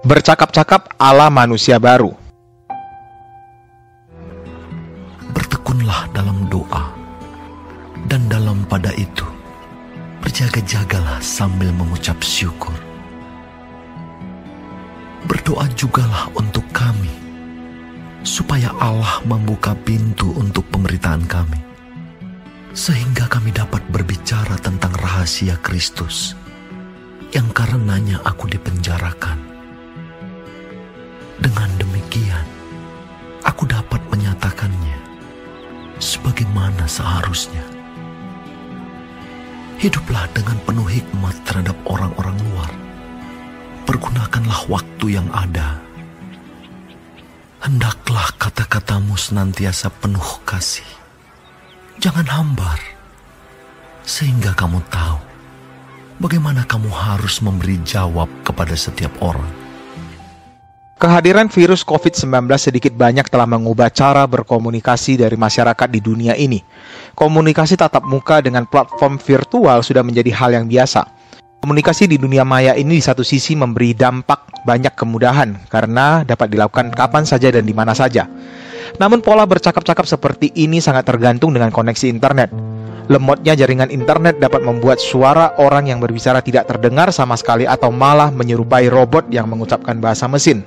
Bercakap-cakap ala manusia baru. Bertekunlah dalam doa, dan dalam pada itu berjaga-jagalah sambil mengucap syukur. Berdoa jugalah untuk kami, supaya Allah membuka pintu untuk pemberitaan kami, sehingga kami dapat berbicara tentang rahasia Kristus, yang karenanya aku dipenjarakan dengan demikian, aku dapat menyatakannya sebagaimana seharusnya. Hiduplah dengan penuh hikmat terhadap orang-orang luar. Pergunakanlah waktu yang ada. Hendaklah kata-katamu senantiasa penuh kasih. Jangan hambar, sehingga kamu tahu bagaimana kamu harus memberi jawab kepada setiap orang Kehadiran virus COVID-19 sedikit banyak telah mengubah cara berkomunikasi dari masyarakat di dunia ini. Komunikasi tatap muka dengan platform virtual sudah menjadi hal yang biasa. Komunikasi di dunia maya ini di satu sisi memberi dampak banyak kemudahan karena dapat dilakukan kapan saja dan di mana saja. Namun pola bercakap-cakap seperti ini sangat tergantung dengan koneksi internet. Lemotnya jaringan internet dapat membuat suara orang yang berbicara tidak terdengar sama sekali atau malah menyerupai robot yang mengucapkan bahasa mesin.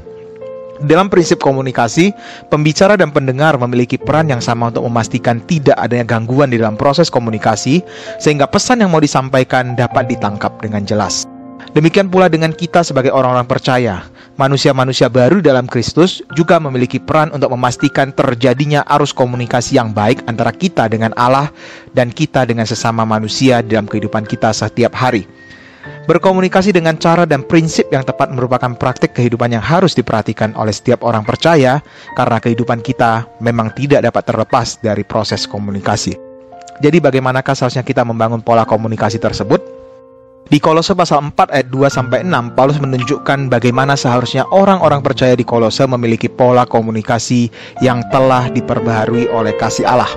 Dalam prinsip komunikasi, pembicara dan pendengar memiliki peran yang sama untuk memastikan tidak adanya gangguan di dalam proses komunikasi, sehingga pesan yang mau disampaikan dapat ditangkap dengan jelas. Demikian pula dengan kita sebagai orang-orang percaya, manusia-manusia baru dalam Kristus juga memiliki peran untuk memastikan terjadinya arus komunikasi yang baik antara kita dengan Allah dan kita dengan sesama manusia dalam kehidupan kita setiap hari. Berkomunikasi dengan cara dan prinsip yang tepat merupakan praktik kehidupan yang harus diperhatikan oleh setiap orang percaya karena kehidupan kita memang tidak dapat terlepas dari proses komunikasi. Jadi bagaimanakah seharusnya kita membangun pola komunikasi tersebut? Di Kolose pasal 4 ayat 2 sampai 6, Paulus menunjukkan bagaimana seharusnya orang-orang percaya di Kolose memiliki pola komunikasi yang telah diperbaharui oleh kasih Allah.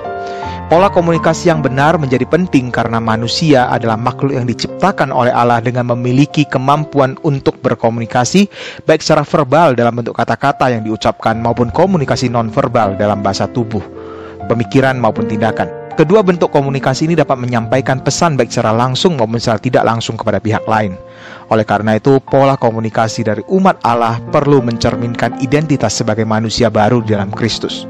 Pola komunikasi yang benar menjadi penting karena manusia adalah makhluk yang diciptakan oleh Allah dengan memiliki kemampuan untuk berkomunikasi baik secara verbal dalam bentuk kata-kata yang diucapkan maupun komunikasi nonverbal dalam bahasa tubuh, pemikiran maupun tindakan. Kedua bentuk komunikasi ini dapat menyampaikan pesan baik secara langsung maupun secara tidak langsung kepada pihak lain. Oleh karena itu, pola komunikasi dari umat Allah perlu mencerminkan identitas sebagai manusia baru dalam Kristus.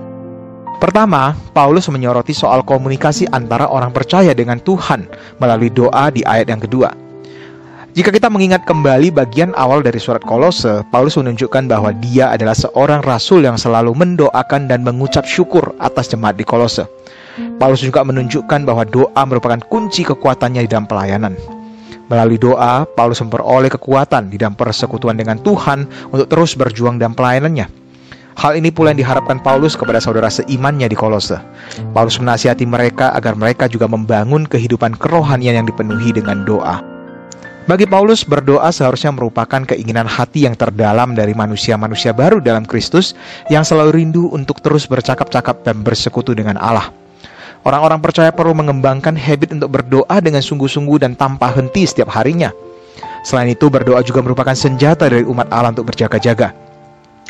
Pertama, Paulus menyoroti soal komunikasi antara orang percaya dengan Tuhan melalui doa di ayat yang kedua. Jika kita mengingat kembali bagian awal dari surat Kolose, Paulus menunjukkan bahwa dia adalah seorang rasul yang selalu mendoakan dan mengucap syukur atas jemaat di Kolose. Paulus juga menunjukkan bahwa doa merupakan kunci kekuatannya di dalam pelayanan. Melalui doa, Paulus memperoleh kekuatan di dalam persekutuan dengan Tuhan untuk terus berjuang dalam pelayanannya. Hal ini pula yang diharapkan Paulus kepada saudara seimannya di Kolose. Paulus menasihati mereka agar mereka juga membangun kehidupan kerohanian yang dipenuhi dengan doa. Bagi Paulus, berdoa seharusnya merupakan keinginan hati yang terdalam dari manusia-manusia baru dalam Kristus yang selalu rindu untuk terus bercakap-cakap dan bersekutu dengan Allah. Orang-orang percaya perlu mengembangkan habit untuk berdoa dengan sungguh-sungguh dan tanpa henti setiap harinya. Selain itu, berdoa juga merupakan senjata dari umat Allah untuk berjaga-jaga.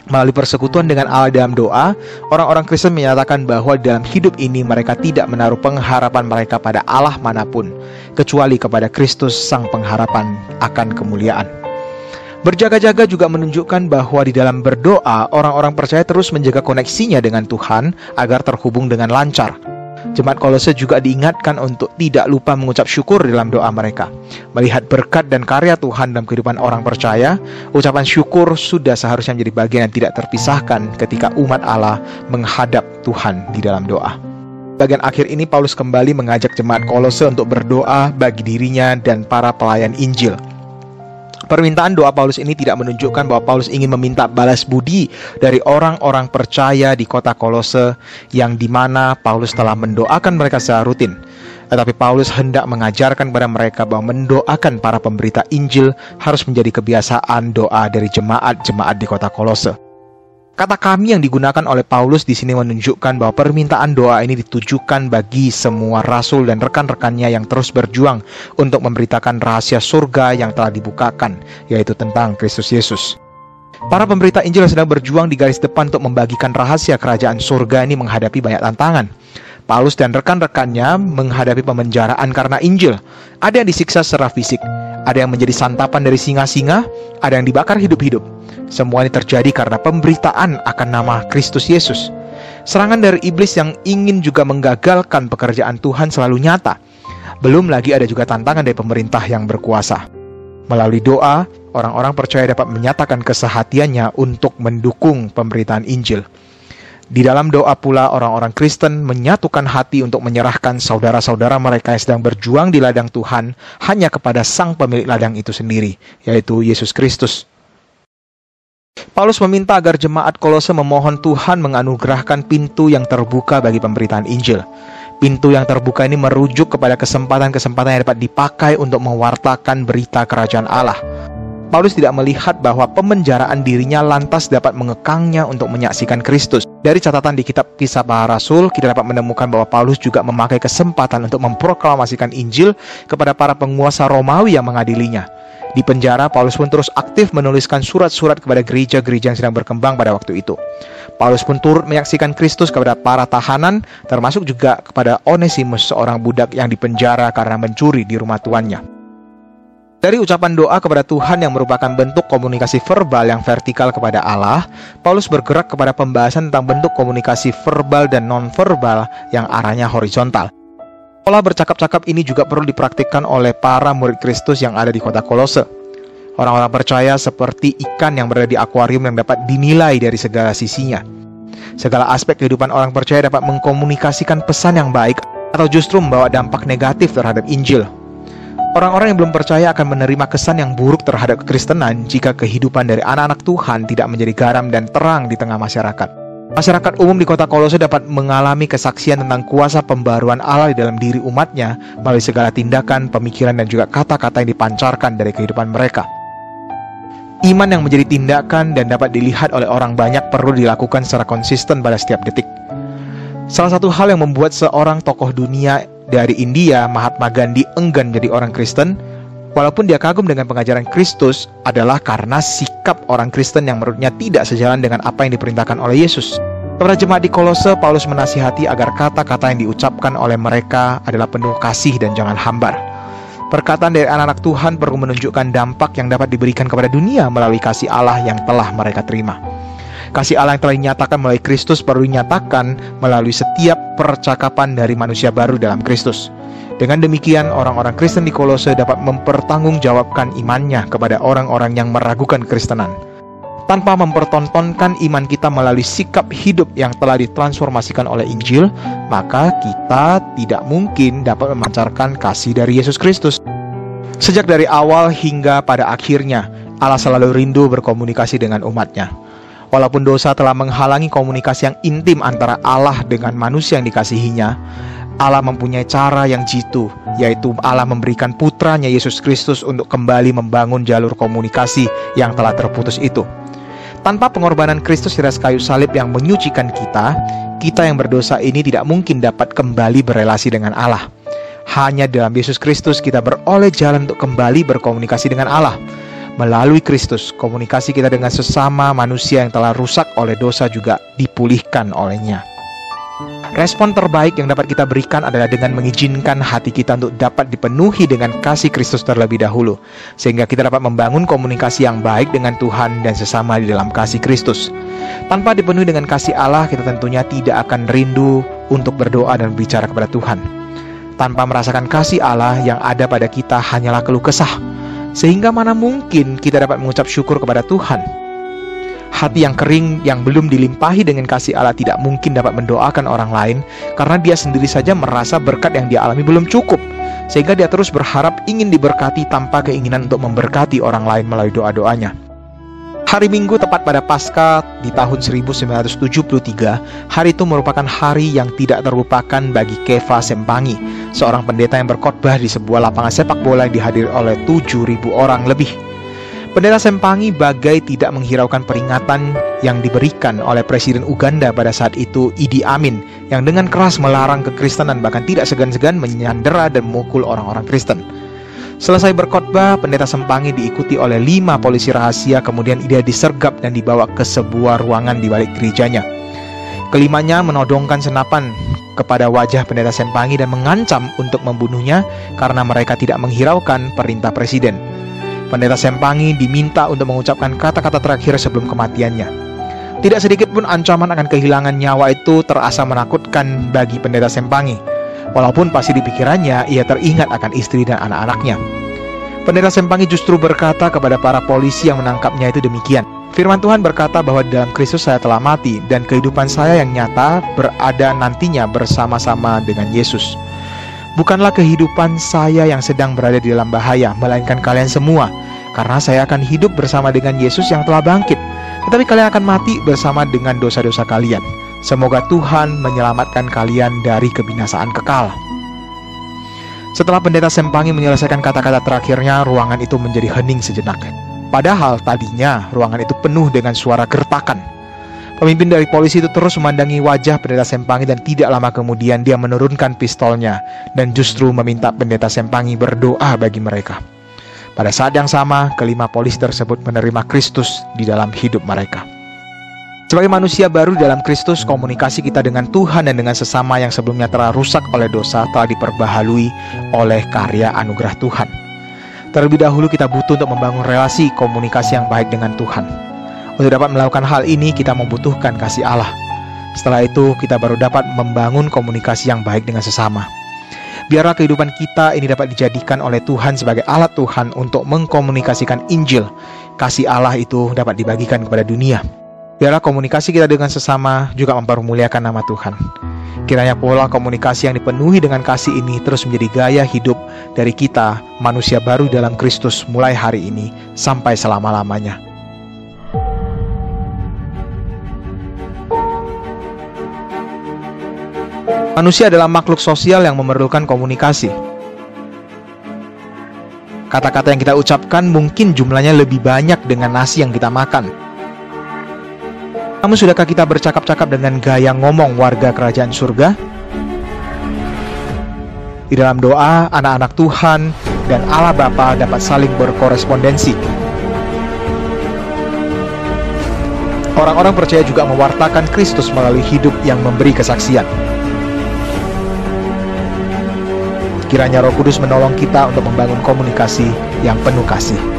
Melalui persekutuan dengan Allah dalam doa, orang-orang Kristen menyatakan bahwa dalam hidup ini mereka tidak menaruh pengharapan mereka pada Allah mana pun, kecuali kepada Kristus Sang Pengharapan akan kemuliaan. Berjaga-jaga juga menunjukkan bahwa di dalam berdoa, orang-orang percaya terus menjaga koneksinya dengan Tuhan agar terhubung dengan lancar. Jemaat Kolose juga diingatkan untuk tidak lupa mengucap syukur dalam doa mereka. Melihat berkat dan karya Tuhan dalam kehidupan orang percaya, ucapan syukur sudah seharusnya menjadi bagian yang tidak terpisahkan ketika umat Allah menghadap Tuhan di dalam doa. Bagian akhir ini Paulus kembali mengajak jemaat Kolose untuk berdoa bagi dirinya dan para pelayan Injil. Permintaan doa Paulus ini tidak menunjukkan bahwa Paulus ingin meminta balas budi dari orang-orang percaya di kota Kolose yang di mana Paulus telah mendoakan mereka secara rutin. Tetapi Paulus hendak mengajarkan kepada mereka bahwa mendoakan para pemberita Injil harus menjadi kebiasaan doa dari jemaat-jemaat di kota Kolose. Kata kami yang digunakan oleh Paulus di sini menunjukkan bahwa permintaan doa ini ditujukan bagi semua rasul dan rekan-rekannya yang terus berjuang untuk memberitakan rahasia surga yang telah dibukakan, yaitu tentang Kristus Yesus. Para pemberita Injil yang sedang berjuang di garis depan untuk membagikan rahasia kerajaan surga ini menghadapi banyak tantangan. Paulus dan rekan-rekannya menghadapi pemenjaraan karena Injil. Ada yang disiksa secara fisik, ada yang menjadi santapan dari singa-singa, ada yang dibakar hidup-hidup. Semua ini terjadi karena pemberitaan akan nama Kristus Yesus. Serangan dari iblis yang ingin juga menggagalkan pekerjaan Tuhan selalu nyata. Belum lagi ada juga tantangan dari pemerintah yang berkuasa. Melalui doa, orang-orang percaya dapat menyatakan kesehatiannya untuk mendukung pemberitaan Injil. Di dalam doa pula orang-orang Kristen menyatukan hati untuk menyerahkan saudara-saudara mereka yang sedang berjuang di ladang Tuhan hanya kepada sang pemilik ladang itu sendiri, yaitu Yesus Kristus. Paulus meminta agar jemaat Kolose memohon Tuhan menganugerahkan pintu yang terbuka bagi pemberitaan Injil. Pintu yang terbuka ini merujuk kepada kesempatan-kesempatan yang dapat dipakai untuk mewartakan berita kerajaan Allah. Paulus tidak melihat bahwa pemenjaraan dirinya lantas dapat mengekangnya untuk menyaksikan Kristus. Dari catatan di kitab kisah para rasul, kita dapat menemukan bahwa Paulus juga memakai kesempatan untuk memproklamasikan Injil kepada para penguasa Romawi yang mengadilinya. Di penjara, Paulus pun terus aktif menuliskan surat-surat kepada gereja-gereja yang sedang berkembang pada waktu itu. Paulus pun turut menyaksikan Kristus kepada para tahanan, termasuk juga kepada Onesimus, seorang budak yang dipenjara karena mencuri di rumah tuannya. Dari ucapan doa kepada Tuhan yang merupakan bentuk komunikasi verbal yang vertikal kepada Allah, Paulus bergerak kepada pembahasan tentang bentuk komunikasi verbal dan nonverbal yang arahnya horizontal. Pola bercakap-cakap ini juga perlu dipraktikkan oleh para murid Kristus yang ada di kota Kolose. Orang-orang percaya seperti ikan yang berada di akuarium yang dapat dinilai dari segala sisinya. Segala aspek kehidupan orang percaya dapat mengkomunikasikan pesan yang baik atau justru membawa dampak negatif terhadap Injil. Orang-orang yang belum percaya akan menerima kesan yang buruk terhadap kekristenan jika kehidupan dari anak-anak Tuhan tidak menjadi garam dan terang di tengah masyarakat. Masyarakat umum di kota Kolose dapat mengalami kesaksian tentang kuasa pembaruan Allah di dalam diri umatnya melalui segala tindakan, pemikiran, dan juga kata-kata yang dipancarkan dari kehidupan mereka. Iman yang menjadi tindakan dan dapat dilihat oleh orang banyak perlu dilakukan secara konsisten pada setiap detik. Salah satu hal yang membuat seorang tokoh dunia dari India, Mahatma Gandhi, enggan menjadi orang Kristen Walaupun dia kagum dengan pengajaran Kristus adalah karena sikap orang Kristen yang menurutnya tidak sejalan dengan apa yang diperintahkan oleh Yesus. Kepada jemaat di Kolose, Paulus menasihati agar kata-kata yang diucapkan oleh mereka adalah penuh kasih dan jangan hambar. Perkataan dari anak-anak Tuhan perlu menunjukkan dampak yang dapat diberikan kepada dunia melalui kasih Allah yang telah mereka terima. Kasih Allah yang telah dinyatakan melalui Kristus perlu dinyatakan melalui setiap percakapan dari manusia baru dalam Kristus. Dengan demikian, orang-orang Kristen di Kolose dapat mempertanggungjawabkan imannya kepada orang-orang yang meragukan Kristenan. Tanpa mempertontonkan iman kita melalui sikap hidup yang telah ditransformasikan oleh Injil, maka kita tidak mungkin dapat memancarkan kasih dari Yesus Kristus. Sejak dari awal hingga pada akhirnya, Allah selalu rindu berkomunikasi dengan umatnya. Walaupun dosa telah menghalangi komunikasi yang intim antara Allah dengan manusia yang dikasihinya, Allah mempunyai cara yang jitu, yaitu Allah memberikan putranya Yesus Kristus untuk kembali membangun jalur komunikasi yang telah terputus itu. Tanpa pengorbanan Kristus di atas kayu salib yang menyucikan kita, kita yang berdosa ini tidak mungkin dapat kembali berelasi dengan Allah. Hanya dalam Yesus Kristus kita beroleh jalan untuk kembali berkomunikasi dengan Allah. Melalui Kristus, komunikasi kita dengan sesama manusia yang telah rusak oleh dosa juga dipulihkan olehnya. Respon terbaik yang dapat kita berikan adalah dengan mengizinkan hati kita untuk dapat dipenuhi dengan kasih Kristus terlebih dahulu, sehingga kita dapat membangun komunikasi yang baik dengan Tuhan dan sesama di dalam kasih Kristus. Tanpa dipenuhi dengan kasih Allah, kita tentunya tidak akan rindu untuk berdoa dan bicara kepada Tuhan. Tanpa merasakan kasih Allah yang ada pada kita hanyalah keluh kesah, sehingga mana mungkin kita dapat mengucap syukur kepada Tuhan Hati yang kering yang belum dilimpahi dengan kasih Allah tidak mungkin dapat mendoakan orang lain karena dia sendiri saja merasa berkat yang dia alami belum cukup. Sehingga dia terus berharap ingin diberkati tanpa keinginan untuk memberkati orang lain melalui doa-doanya. Hari Minggu tepat pada Paskah di tahun 1973, hari itu merupakan hari yang tidak terlupakan bagi Keva Sempangi, seorang pendeta yang berkhotbah di sebuah lapangan sepak bola yang dihadiri oleh 7.000 orang lebih. Pendeta Sempangi bagai tidak menghiraukan peringatan yang diberikan oleh Presiden Uganda pada saat itu Idi Amin yang dengan keras melarang kekristenan bahkan tidak segan-segan menyandera dan memukul orang-orang Kristen. Selesai berkhotbah, pendeta Sempangi diikuti oleh lima polisi rahasia, kemudian dia disergap dan dibawa ke sebuah ruangan di balik gerejanya. Kelimanya menodongkan senapan kepada wajah pendeta Sempangi dan mengancam untuk membunuhnya karena mereka tidak menghiraukan perintah presiden. Pendeta Sempangi diminta untuk mengucapkan kata-kata terakhir sebelum kematiannya. Tidak sedikit pun ancaman akan kehilangan nyawa itu terasa menakutkan bagi pendeta Sempangi. Walaupun pasti di pikirannya ia teringat akan istri dan anak-anaknya. Pendeta Sempangi justru berkata kepada para polisi yang menangkapnya itu demikian. Firman Tuhan berkata bahwa dalam Kristus saya telah mati dan kehidupan saya yang nyata berada nantinya bersama-sama dengan Yesus. Bukanlah kehidupan saya yang sedang berada di dalam bahaya, melainkan kalian semua. Karena saya akan hidup bersama dengan Yesus yang telah bangkit. Tetapi kalian akan mati bersama dengan dosa-dosa kalian. Semoga Tuhan menyelamatkan kalian dari kebinasaan kekal. Setelah pendeta Sempangi menyelesaikan kata-kata terakhirnya, ruangan itu menjadi hening sejenak. Padahal tadinya ruangan itu penuh dengan suara gertakan. Pemimpin dari polisi itu terus memandangi wajah pendeta Sempangi dan tidak lama kemudian dia menurunkan pistolnya dan justru meminta pendeta Sempangi berdoa bagi mereka. Pada saat yang sama, kelima polisi tersebut menerima Kristus di dalam hidup mereka. Sebagai manusia baru dalam Kristus, komunikasi kita dengan Tuhan dan dengan sesama yang sebelumnya telah rusak oleh dosa telah diperbahalui oleh karya anugerah Tuhan. Terlebih dahulu kita butuh untuk membangun relasi komunikasi yang baik dengan Tuhan. Untuk dapat melakukan hal ini, kita membutuhkan kasih Allah. Setelah itu, kita baru dapat membangun komunikasi yang baik dengan sesama. Biarlah kehidupan kita ini dapat dijadikan oleh Tuhan sebagai alat Tuhan untuk mengkomunikasikan Injil. Kasih Allah itu dapat dibagikan kepada dunia. Biarlah komunikasi kita dengan sesama juga mempermuliakan nama Tuhan. Kiranya pola komunikasi yang dipenuhi dengan kasih ini terus menjadi gaya hidup dari kita, manusia baru dalam Kristus mulai hari ini sampai selama-lamanya. Manusia adalah makhluk sosial yang memerlukan komunikasi. Kata-kata yang kita ucapkan mungkin jumlahnya lebih banyak dengan nasi yang kita makan namun sudahkah kita bercakap-cakap dengan gaya ngomong warga kerajaan surga? Di dalam doa, anak-anak Tuhan dan Allah Bapa dapat saling berkorespondensi. Orang-orang percaya juga mewartakan Kristus melalui hidup yang memberi kesaksian. Kiranya Roh Kudus menolong kita untuk membangun komunikasi yang penuh kasih.